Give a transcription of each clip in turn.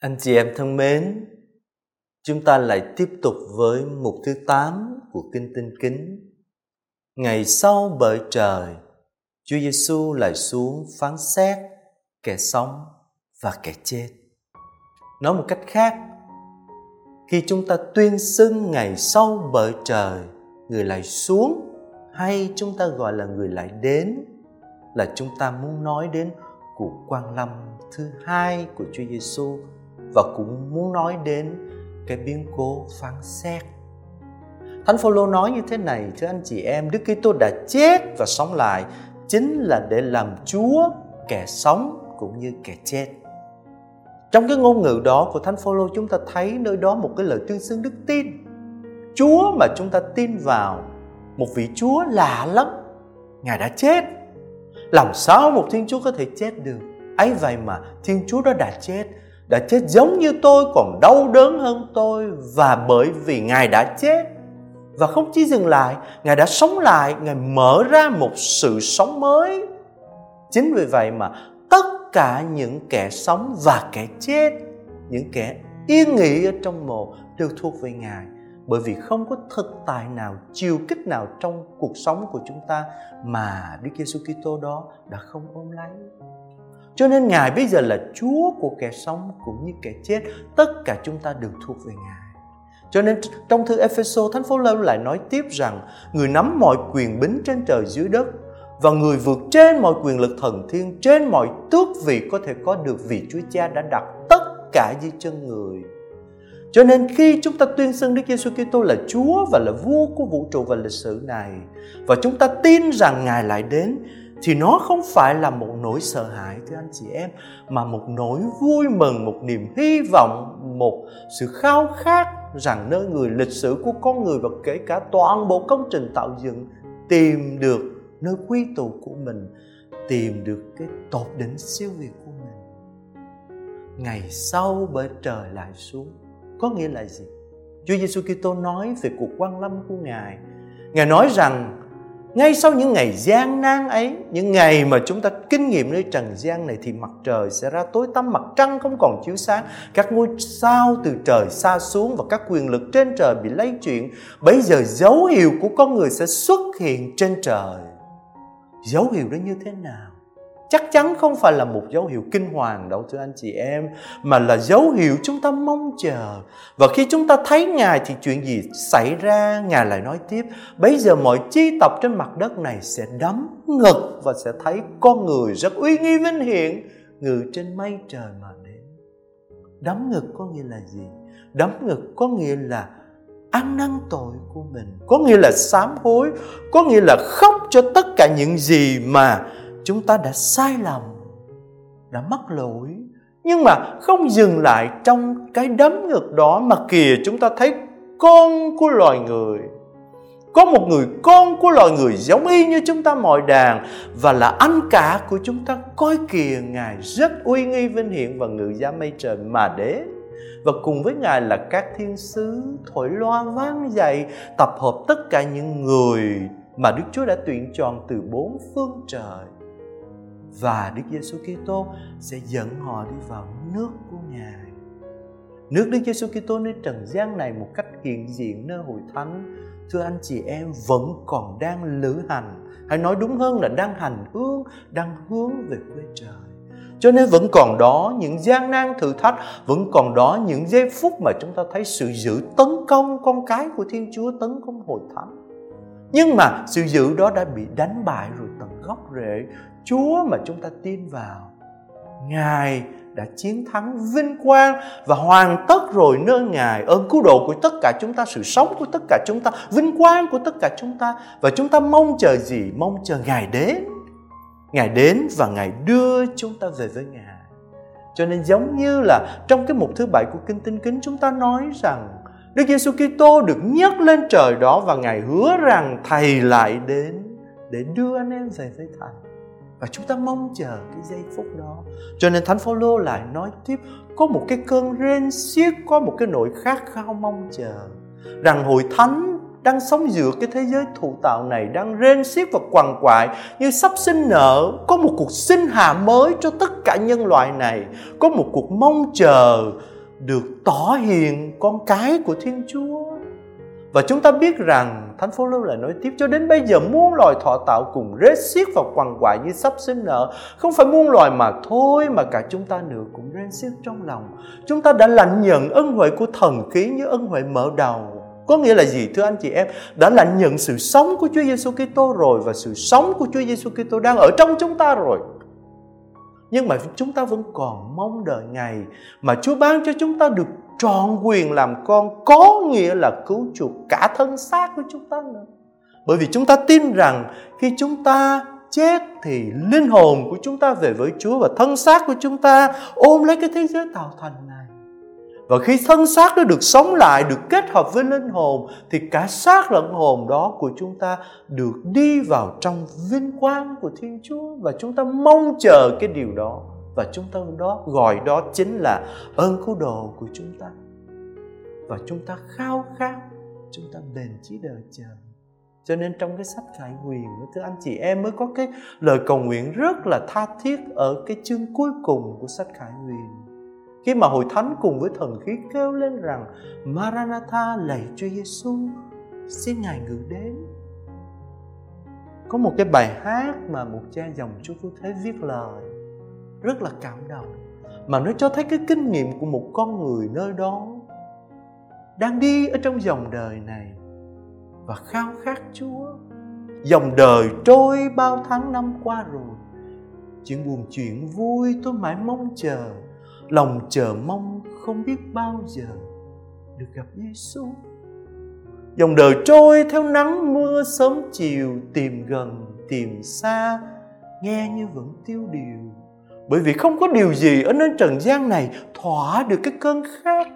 Anh chị em thân mến, chúng ta lại tiếp tục với mục thứ 8 của Kinh Tinh Kính. Ngày sau bởi trời, Chúa Giêsu lại xuống phán xét kẻ sống và kẻ chết. Nói một cách khác, khi chúng ta tuyên xưng ngày sau bởi trời, người lại xuống hay chúng ta gọi là người lại đến là chúng ta muốn nói đến cuộc quan lâm thứ hai của Chúa Giêsu và cũng muốn nói đến cái biến cố phán xét. Thánh Phaolô nói như thế này thưa anh chị em, Đức Kitô đã chết và sống lại chính là để làm Chúa kẻ sống cũng như kẻ chết. Trong cái ngôn ngữ đó của Thánh Phaolô chúng ta thấy nơi đó một cái lời tuyên xưng đức tin. Chúa mà chúng ta tin vào, một vị Chúa lạ lắm. Ngài đã chết. Làm sao một Thiên Chúa có thể chết được? ấy vậy mà Thiên Chúa đó đã chết đã chết giống như tôi, còn đau đớn hơn tôi, và bởi vì ngài đã chết. Và không chỉ dừng lại, ngài đã sống lại, ngài mở ra một sự sống mới. Chính vì vậy mà tất cả những kẻ sống và kẻ chết, những kẻ yên nghỉ ở trong mộ đều thuộc về ngài. Bởi vì không có thực tại nào, chiều kích nào trong cuộc sống của chúng ta mà Đức Giêsu Kitô đó đã không ôm lấy cho nên Ngài bây giờ là Chúa của kẻ sống cũng như kẻ chết. Tất cả chúng ta đều thuộc về Ngài. Cho nên trong thư Epheso Thánh Phố Lâu lại nói tiếp rằng người nắm mọi quyền bính trên trời dưới đất và người vượt trên mọi quyền lực thần thiên, trên mọi tước vị có thể có được vì Chúa Cha đã đặt tất cả dưới chân người. Cho nên khi chúng ta tuyên xưng Đức Giêsu Kitô là Chúa và là vua của vũ trụ và lịch sử này và chúng ta tin rằng Ngài lại đến thì nó không phải là một nỗi sợ hãi, thưa anh chị em, mà một nỗi vui mừng, một niềm hy vọng, một sự khao khát rằng nơi người, lịch sử của con người và kể cả toàn bộ công trình tạo dựng tìm được nơi quy tụ của mình, tìm được cái tột đỉnh siêu việt của mình. Ngày sau bởi trời lại xuống, có nghĩa là gì? Chúa Giêsu Kitô nói về cuộc quan lâm của Ngài. Ngài nói rằng ngay sau những ngày gian nan ấy, những ngày mà chúng ta kinh nghiệm nơi trần gian này thì mặt trời sẽ ra tối tăm, mặt trăng không còn chiếu sáng. Các ngôi sao từ trời xa xuống và các quyền lực trên trời bị lấy chuyển. Bây giờ dấu hiệu của con người sẽ xuất hiện trên trời. Dấu hiệu đó như thế nào? Chắc chắn không phải là một dấu hiệu kinh hoàng đâu, thưa anh chị em, mà là dấu hiệu chúng ta mong chờ. Và khi chúng ta thấy ngài thì chuyện gì xảy ra, ngài lại nói tiếp, bây giờ mọi chi tộc trên mặt đất này sẽ đấm ngực và sẽ thấy con người rất uy nghi vinh hiển, ngự trên mây trời mà đến. Đấm ngực có nghĩa là gì? Đấm ngực có nghĩa là ăn năn tội của mình, có nghĩa là sám hối, có nghĩa là khóc cho tất cả những gì mà chúng ta đã sai lầm, đã mắc lỗi. Nhưng mà không dừng lại trong cái đấm ngực đó mà kìa, chúng ta thấy con của loài người. Có một người con của loài người giống y như chúng ta mọi đàn, và là anh cả của chúng ta. Coi kìa, ngài rất uy nghi vinh hiển và ngự giá mây trời mà đế. Và cùng với ngài là các thiên sứ thổi loa vang dậy, tập hợp tất cả những người mà Đức Chúa đã tuyển chọn từ bốn phương trời và Đức Giêsu Kitô sẽ dẫn họ đi vào nước của Ngài. Nước Đức Giêsu Kitô nơi trần gian này một cách hiện diện nơi hội thánh, thưa anh chị em, vẫn còn đang lữ hành. Hay nói đúng hơn là đang hành hương, đang hướng về quê trời. Cho nên vẫn còn đó những gian nan thử thách, vẫn còn đó những giây phút mà chúng ta thấy sự giữ tấn công con cái của thiên chúa, tấn công hội thánh. Nhưng mà sự giữ đó đã bị đánh bại rồi tận gốc rễ Chúa mà chúng ta tin vào Ngài đã chiến thắng vinh quang và hoàn tất rồi nơi Ngài ơn cứu độ của tất cả chúng ta, sự sống của tất cả chúng ta, vinh quang của tất cả chúng ta và chúng ta mong chờ gì? Mong chờ Ngài đến. Ngài đến và Ngài đưa chúng ta về với Ngài. Cho nên giống như là trong cái mục thứ bảy của Kinh Tinh Kính chúng ta nói rằng Đức Giêsu Kitô được nhấc lên trời đó và Ngài hứa rằng Thầy lại đến để đưa anh em về với Thầy và chúng ta mong chờ cái giây phút đó. Cho nên thánh phaolô lại nói tiếp, có một cái cơn rên xiết, có một cái nỗi khát khao mong chờ. Rằng hội thánh đang sống giữa cái thế giới thụ tạo này, đang rên xiết và quằn quại, như sắp sinh nở, có một cuộc sinh hạ mới cho tất cả nhân loại này, có một cuộc mong chờ được tỏ hiện con cái của thiên chúa và chúng ta biết rằng Thánh Phaolô lại nói tiếp, cho đến bây giờ muôn loài thọ tạo cùng rết xiết và quằn quại như sắp sinh nở không phải muôn loài mà thôi, mà cả chúng ta nữa cũng rên xiết trong lòng. Chúng ta đã lãnh nhận ân huệ của thần khí như ân huệ mở đầu. Có nghĩa là gì, thưa anh chị em? Đã lãnh nhận sự sống của Chúa Giêsu Kitô rồi và sự sống của Chúa Giêsu Kitô đang ở trong chúng ta rồi. Nhưng mà chúng ta vẫn còn mong đợi ngày mà Chúa ban cho chúng ta được trọn quyền làm con có nghĩa là cứu chuộc cả thân xác của chúng ta nữa. Bởi vì chúng ta tin rằng khi chúng ta chết thì linh hồn của chúng ta về với Chúa và thân xác của chúng ta ôm lấy cái thế giới tạo thành này. Và khi thân xác nó được sống lại, được kết hợp với linh hồn thì cả xác lẫn hồn đó của chúng ta được đi vào trong vinh quang của Thiên Chúa và chúng ta mong chờ cái điều đó và chúng ta đó, gọi đó chính là ơn cứu độ của chúng ta. Và chúng ta khao khát, chúng ta bền chí đời chờ cho nên trong cái sách khải quyền thưa anh chị em mới có cái lời cầu nguyện rất là tha thiết ở cái chương cuối cùng của sách khải quyền khi mà hội thánh cùng với thần khí kêu lên rằng, Maranatha lạy Chúa Giêsu xin ngài ngự đến. Có một cái bài hát mà một cha dòng Chúa Phú Thế viết lời rất là cảm động mà nó cho thấy cái kinh nghiệm của một con người nơi đó đang đi ở trong dòng đời này và khao khát Chúa. Dòng đời trôi bao tháng năm qua rồi. Chuyện buồn chuyện vui tôi mãi mong chờ, lòng chờ mong không biết bao giờ được gặp Giêsu. Dòng đời trôi theo nắng mưa sớm chiều, tìm gần, tìm xa, nghe như vẫn tiêu điều bởi vì không có điều gì ở nơi trần gian này thỏa được cái cơn khát.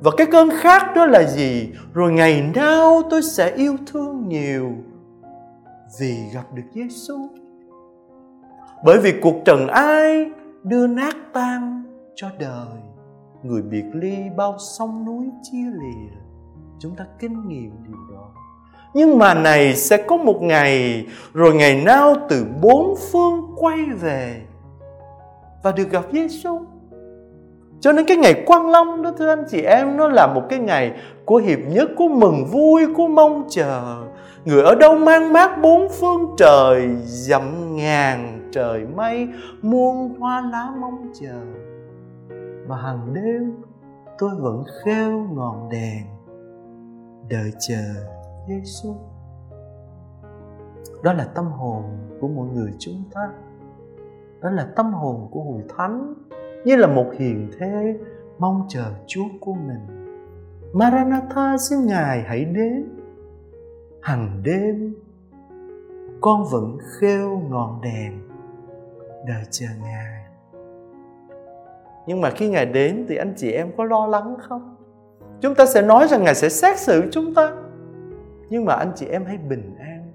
Và cái cơn khát đó là gì? Rồi ngày nào tôi sẽ yêu thương nhiều vì gặp được Giêsu bởi vì cuộc trần ai đưa nát tan cho đời. Người biệt ly bao sông núi chia lìa. Chúng ta kinh nghiệm điều đó. Nhưng mà này sẽ có một ngày, rồi ngày nào từ bốn phương quay về và được gặp Giêsu. Cho nên cái ngày Quang Long đó thưa anh chị em nó là một cái ngày của hiệp nhất, của mừng vui, của mong chờ. Người ở đâu mang mát bốn phương trời, dặm ngàn trời mây, muôn hoa lá mong chờ. Và hàng đêm tôi vẫn khêu ngọn đèn, đợi chờ Giêsu. Đó là tâm hồn của mọi người chúng ta đó là tâm hồn của hội thánh như là một hiền thế mong chờ Chúa của mình. Maranatha, xin Ngài hãy đến. Hằng đêm, con vẫn khêu ngọn đèn đợi chờ Ngài. Nhưng mà khi Ngài đến thì anh chị em có lo lắng không? Chúng ta sẽ nói rằng Ngài sẽ xét xử chúng ta. Nhưng mà anh chị em hãy bình an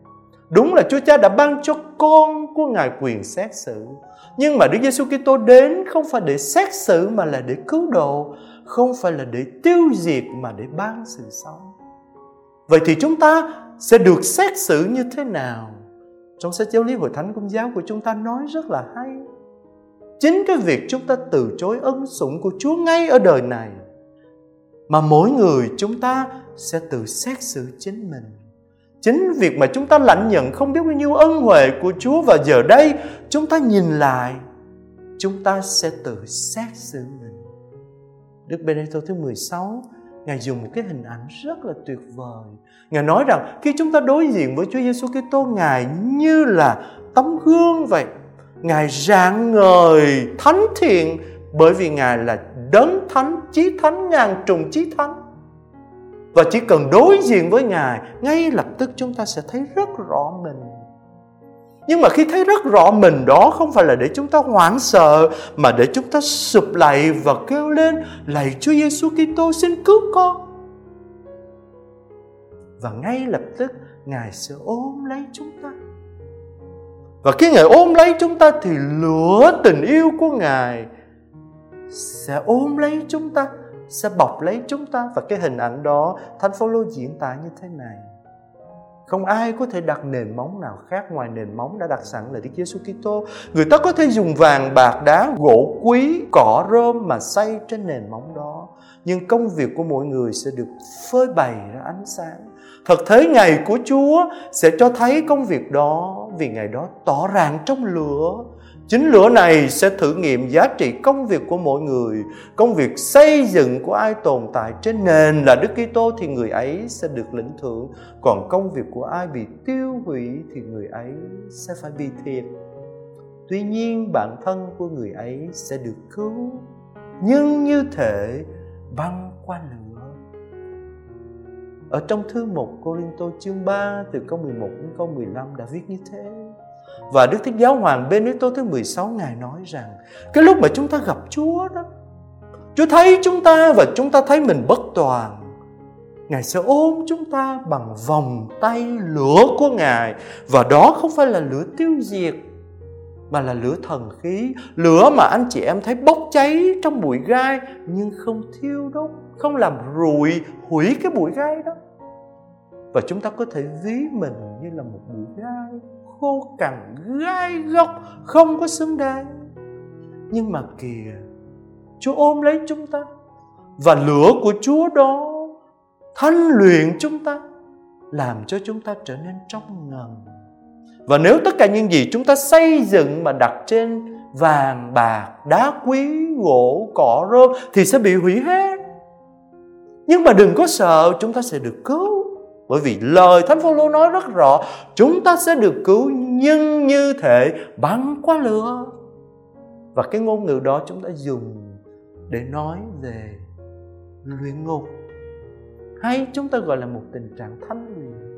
Đúng là Chúa Cha đã ban cho con của Ngài quyền xét xử. Nhưng mà Đức Giêsu Kitô đến không phải để xét xử mà là để cứu độ, không phải là để tiêu diệt mà để ban sự sống. Vậy thì chúng ta sẽ được xét xử như thế nào? Trong sách giáo lý hội thánh công giáo của chúng ta nói rất là hay. Chính cái việc chúng ta từ chối ân sủng của Chúa ngay ở đời này mà mỗi người chúng ta sẽ tự xét xử chính mình Chính việc mà chúng ta lãnh nhận không biết bao nhiêu ân huệ của Chúa và giờ đây chúng ta nhìn lại, chúng ta sẽ tự xét xử mình. Đức Benedicto thứ 16 Ngài dùng một cái hình ảnh rất là tuyệt vời. Ngài nói rằng khi chúng ta đối diện với Chúa Giêsu Kitô, Ngài như là tấm gương vậy. Ngài rạng ngời thánh thiện bởi vì Ngài là đấng thánh, chí thánh, ngàn trùng chí thánh và chỉ cần đối diện với ngài, ngay lập tức chúng ta sẽ thấy rất rõ mình nhưng mà khi thấy rất rõ mình đó không phải là để chúng ta hoảng sợ, mà để chúng ta sụp lạy và kêu lên, lạy Chúa Giêsu Kitô, xin cứu con. Và ngay lập tức, Ngài sẽ ôm lấy chúng ta. Và khi Ngài ôm lấy chúng ta thì lửa tình yêu của Ngài sẽ ôm lấy chúng ta sẽ bọc lấy chúng ta và cái hình ảnh đó Thánh Phaolô diễn tả như thế này. Không ai có thể đặt nền móng nào khác ngoài nền móng đã đặt sẵn là Đức Giêsu Kitô. Người ta có thể dùng vàng, bạc, đá, gỗ quý, cỏ rơm mà xây trên nền móng đó. Nhưng công việc của mỗi người sẽ được phơi bày ra ánh sáng. Thật thế ngày của Chúa sẽ cho thấy công việc đó vì ngày đó tỏ ràng trong lửa Chính lửa này sẽ thử nghiệm giá trị công việc của mỗi người. Công việc xây dựng của ai tồn tại trên nền là Đức Kitô thì người ấy sẽ được lĩnh thưởng. Còn công việc của ai bị tiêu hủy thì người ấy sẽ phải bị thiệt. Tuy nhiên, bản thân của người ấy sẽ được cứu. Nhưng như thể băng qua lửa. Ở trong thư mục Cô Linh Tô chương 3 từ câu 11 đến câu 15 đã viết như thế và Đức Thích Giáo Hoàng Benedicto thứ 16 Ngài nói rằng, Cái lúc mà chúng ta gặp Chúa đó, Chúa thấy chúng ta và chúng ta thấy mình bất toàn. Ngài sẽ ôm chúng ta bằng vòng tay lửa của Ngài. Và đó không phải là lửa tiêu diệt, Mà là lửa thần khí. Lửa mà anh chị em thấy bốc cháy trong bụi gai, Nhưng không thiêu đốt Không làm rụi, hủy cái bụi gai đó. Và chúng ta có thể ví mình như là một bụi gai khô cằn, gai góc, không có xứng đáng. Nhưng mà kìa, chúa ôm lấy chúng ta, và lửa của chúa đó thanh luyện chúng ta, làm cho chúng ta trở nên trong ngần. Và nếu tất cả những gì chúng ta xây dựng mà đặt trên vàng bạc, đá quý, gỗ, cỏ rơm thì sẽ bị hủy hết. Nhưng mà đừng có sợ, chúng ta sẽ được cứu bởi vì lời Thánh Phaolô nói rất rõ, chúng ta sẽ được cứu nhưng như thể bắn qua lửa. Và cái ngôn ngữ đó chúng ta dùng để nói về luyện ngục hay chúng ta gọi là một tình trạng thánh luyện.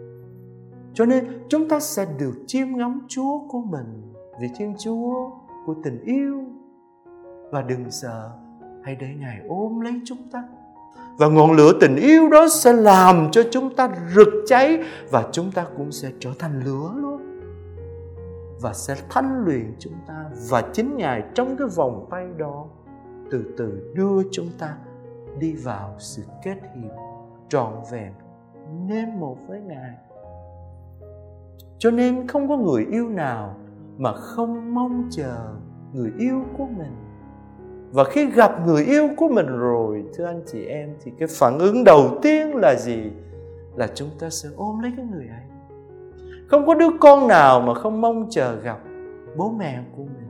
Cho nên chúng ta sẽ được chiêm ngắm Chúa của mình vì Thiên Chúa của tình yêu. Và đừng sợ, hãy để Ngài ôm lấy chúng ta và ngọn lửa tình yêu đó sẽ làm cho chúng ta rực cháy và chúng ta cũng sẽ trở thành lửa luôn. Và sẽ thanh luyện chúng ta và chính ngài trong cái vòng tay đó từ từ đưa chúng ta đi vào sự kết hiệp trọn vẹn, nên một với ngài. Cho nên không có người yêu nào mà không mong chờ người yêu của mình và khi gặp người yêu của mình rồi, thưa anh chị em, thì cái phản ứng đầu tiên là gì? Là chúng ta sẽ ôm lấy cái người ấy. Không có đứa con nào mà không mong chờ gặp bố mẹ của mình.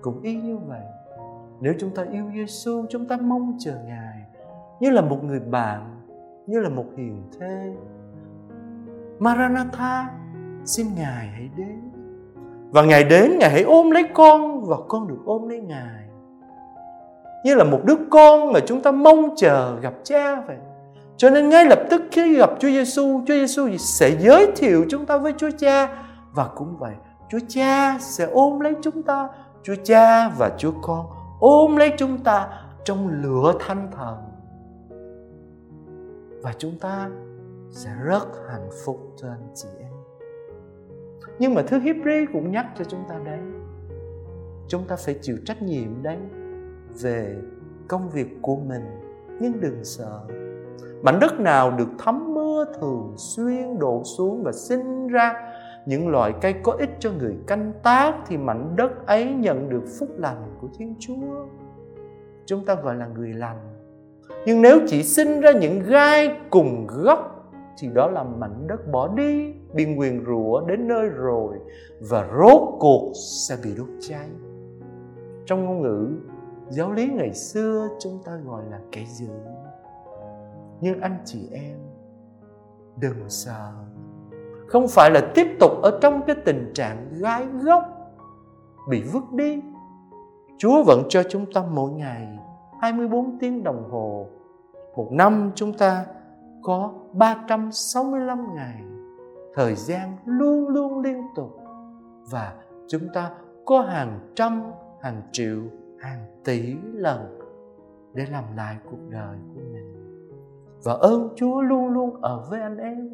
Cũng y như vậy, nếu chúng ta yêu Giêsu chúng ta mong chờ ngài như là một người bạn, như là một hiền thê. Maranatha, xin ngài hãy đến. Và ngài đến, ngài hãy ôm lấy con và con được ôm lấy ngài như là một đứa con mà chúng ta mong chờ gặp cha vậy. Cho nên ngay lập tức khi gặp Chúa Giêsu, Chúa Giêsu sẽ giới thiệu chúng ta với Chúa Cha và cũng vậy, Chúa Cha sẽ ôm lấy chúng ta, Chúa Cha và Chúa Con ôm lấy chúng ta trong lửa thanh thần. Và chúng ta sẽ rất hạnh phúc cho anh chị em. Nhưng mà thứ Hebrew cũng nhắc cho chúng ta đấy. Chúng ta phải chịu trách nhiệm đấy về công việc của mình, nhưng đừng sợ. Mảnh đất nào được thấm mưa thường xuyên đổ xuống và sinh ra những loại cây có ích cho người canh tác thì mảnh đất ấy nhận được phúc lành của thiên chúa. Chúng ta gọi là người lành. Nhưng nếu chỉ sinh ra những gai cùng gốc thì đó là mảnh đất bỏ đi, bị nguyền rủa đến nơi rồi và rốt cuộc sẽ bị đốt cháy. Trong ngôn ngữ giáo lý ngày xưa chúng ta gọi là cái giữ. Nhưng anh chị em đừng sợ. Không phải là tiếp tục ở trong cái tình trạng gái gốc bị vứt đi. Chúa vẫn cho chúng ta mỗi ngày 24 tiếng đồng hồ. Một năm chúng ta có 365 ngày. Thời gian luôn luôn liên tục. Và chúng ta có hàng trăm, hàng triệu hàng tỷ lần để làm lại cuộc đời của mình. Và ơn Chúa luôn luôn ở với anh em.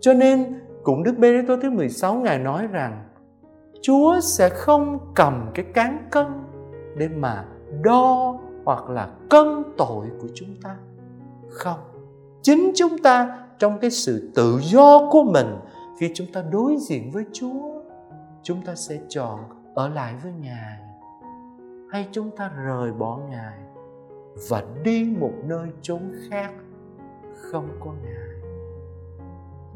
Cho nên, cũng Đức Bê-rê-tô thứ 16 Ngài nói rằng, Chúa sẽ không cầm cái cán cân để mà đo hoặc là cân tội của chúng ta. Không. Chính chúng ta trong cái sự tự do của mình, khi chúng ta đối diện với chúa, chúng ta sẽ chọn ở lại với ngài hay chúng ta rời bỏ ngài và đi một nơi chốn khác không có ngài?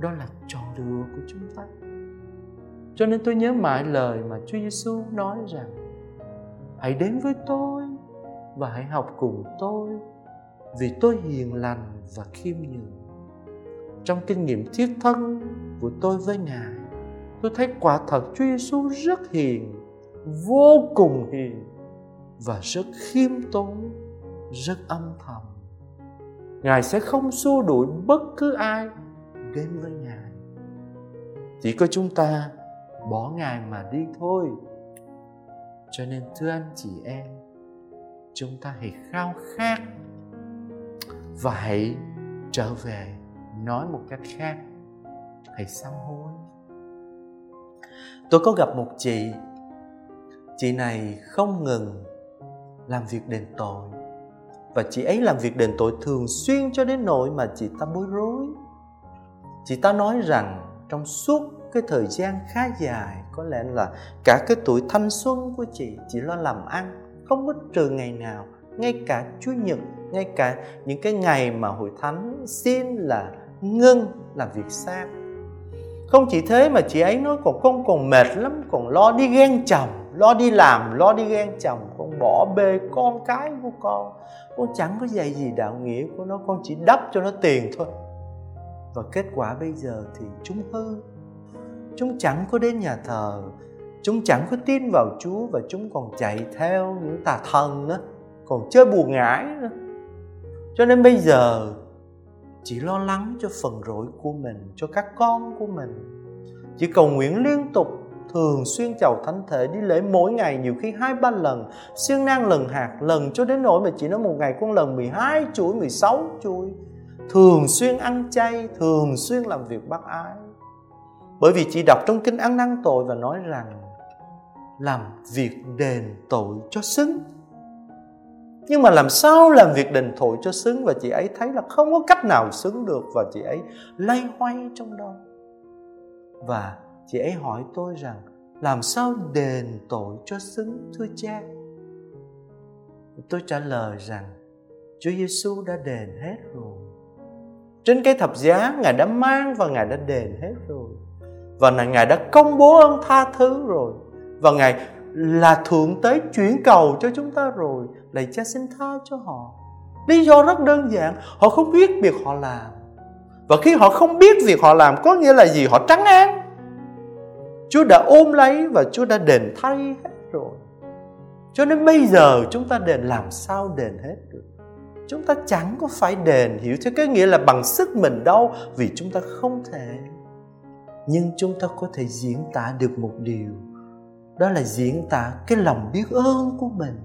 Đó là chọn lựa của chúng ta. Cho nên tôi nhớ mãi lời mà Chúa Giêsu nói rằng, hãy đến với tôi và hãy học cùng tôi, vì tôi hiền lành và khiêm nhường. Trong kinh nghiệm thiết thân của tôi với ngài, tôi thấy quả thật Chúa Giêsu rất hiền, vô cùng hiền và rất khiêm tốn, rất âm thầm. Ngài sẽ không xua đuổi bất cứ ai đến với ngài. Chỉ có chúng ta bỏ ngài mà đi thôi. Cho nên, thưa anh chị em, chúng ta hãy khao khát và hãy trở về nói một cách khác. Hãy sám hối. Tôi có gặp một chị chị này không ngừng làm việc đền tội. Và chị ấy làm việc đền tội thường xuyên cho đến nỗi mà chị ta bối rối. Chị ta nói rằng trong suốt cái thời gian khá dài, có lẽ là cả cái tuổi thanh xuân của chị chỉ lo làm ăn, không có trừ ngày nào, ngay cả chúa nhật, ngay cả những cái ngày mà hội thánh xin là ngưng làm việc xa không chỉ thế mà chị ấy nói còn con còn mệt lắm, còn lo đi ghen chồng lo đi làm, lo đi ghen chồng, con bỏ bê con cái của con. Con chẳng có dạy gì đạo nghĩa của nó, con chỉ đắp cho nó tiền thôi. Và kết quả bây giờ thì chúng hư. Chúng chẳng có đến nhà thờ, chúng chẳng có tin vào chúa và chúng còn chạy theo những tà thần nữa, còn chơi buồn ngải nữa. Cho nên bây giờ chỉ lo lắng cho phần rỗi của mình, cho các con của mình. Chỉ cầu nguyện liên tục thường xuyên chầu thánh thể, đi lễ mỗi ngày, nhiều khi hai, ba lần, siêng năng lần hạt, lần cho đến nỗi mà chỉ nói một ngày con lần 12 chuỗi 16 chuỗi. Thường xuyên ăn chay, thường xuyên làm việc bác ái. Bởi vì chị đọc trong kinh ăn năn tội và nói rằng, làm việc đền tội cho xứng. Nhưng mà làm sao làm việc đền tội cho xứng và chị ấy thấy là không có cách nào xứng được và chị ấy lay hoay trong đó. Và chị ấy hỏi tôi rằng, làm sao đền tội cho xứng, thưa cha? Tôi trả lời rằng, Chúa Giêsu đã đền hết rồi. Trên cái thập giá, ngài đã mang và ngài đã đền hết rồi. Và ngài đã công bố ơn tha thứ rồi. Và ngài là thượng tế chuyển cầu cho chúng ta rồi. Lạy cha xin tha cho họ. Lý do rất đơn giản, họ không biết việc họ làm. Và khi họ không biết việc họ làm, có nghĩa là gì? Họ trắng án chúa đã ôm lấy và chúa đã đền thay hết rồi. Cho nên bây giờ chúng ta đền làm sao đền hết được? Chúng ta chẳng có phải đền hiểu theo cái nghĩa là bằng sức mình đâu, vì chúng ta không thể. Nhưng chúng ta có thể diễn tả được một điều. Đó là diễn tả cái lòng biết ơn của mình.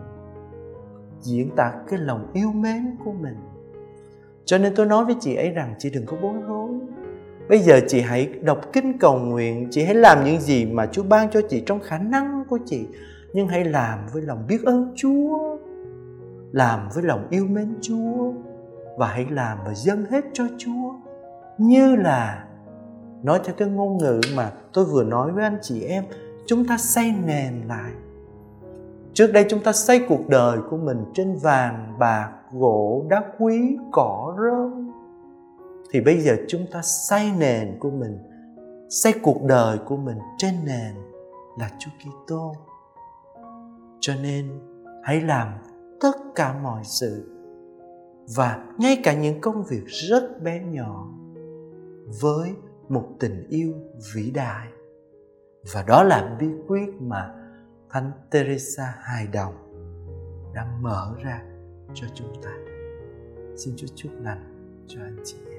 Diễn tả cái lòng yêu mến của mình. Cho nên tôi nói với chị ấy rằng, chị đừng có bối rối bây giờ chị hãy đọc kinh cầu nguyện. Chị hãy làm những gì mà chúa ban cho chị trong khả năng của chị. Nhưng hãy làm với lòng biết ơn chúa. Làm với lòng yêu mến chúa. Và hãy làm và dâng hết cho chúa. Như là, nói theo cái ngôn ngữ mà tôi vừa nói với anh chị em, chúng ta xây nền lại. Trước đây chúng ta xây cuộc đời của mình trên vàng, bạc, gỗ, đá quý, cỏ, rơm thì bây giờ chúng ta xây nền của mình xây cuộc đời của mình trên nền là Chúa Kitô. Cho nên hãy làm tất cả mọi sự và ngay cả những công việc rất bé nhỏ với một tình yêu vĩ đại. Và đó là bí quyết mà thánh teresa hài đồng đã mở ra cho chúng ta. Xin chúa chúc lành cho anh chị em.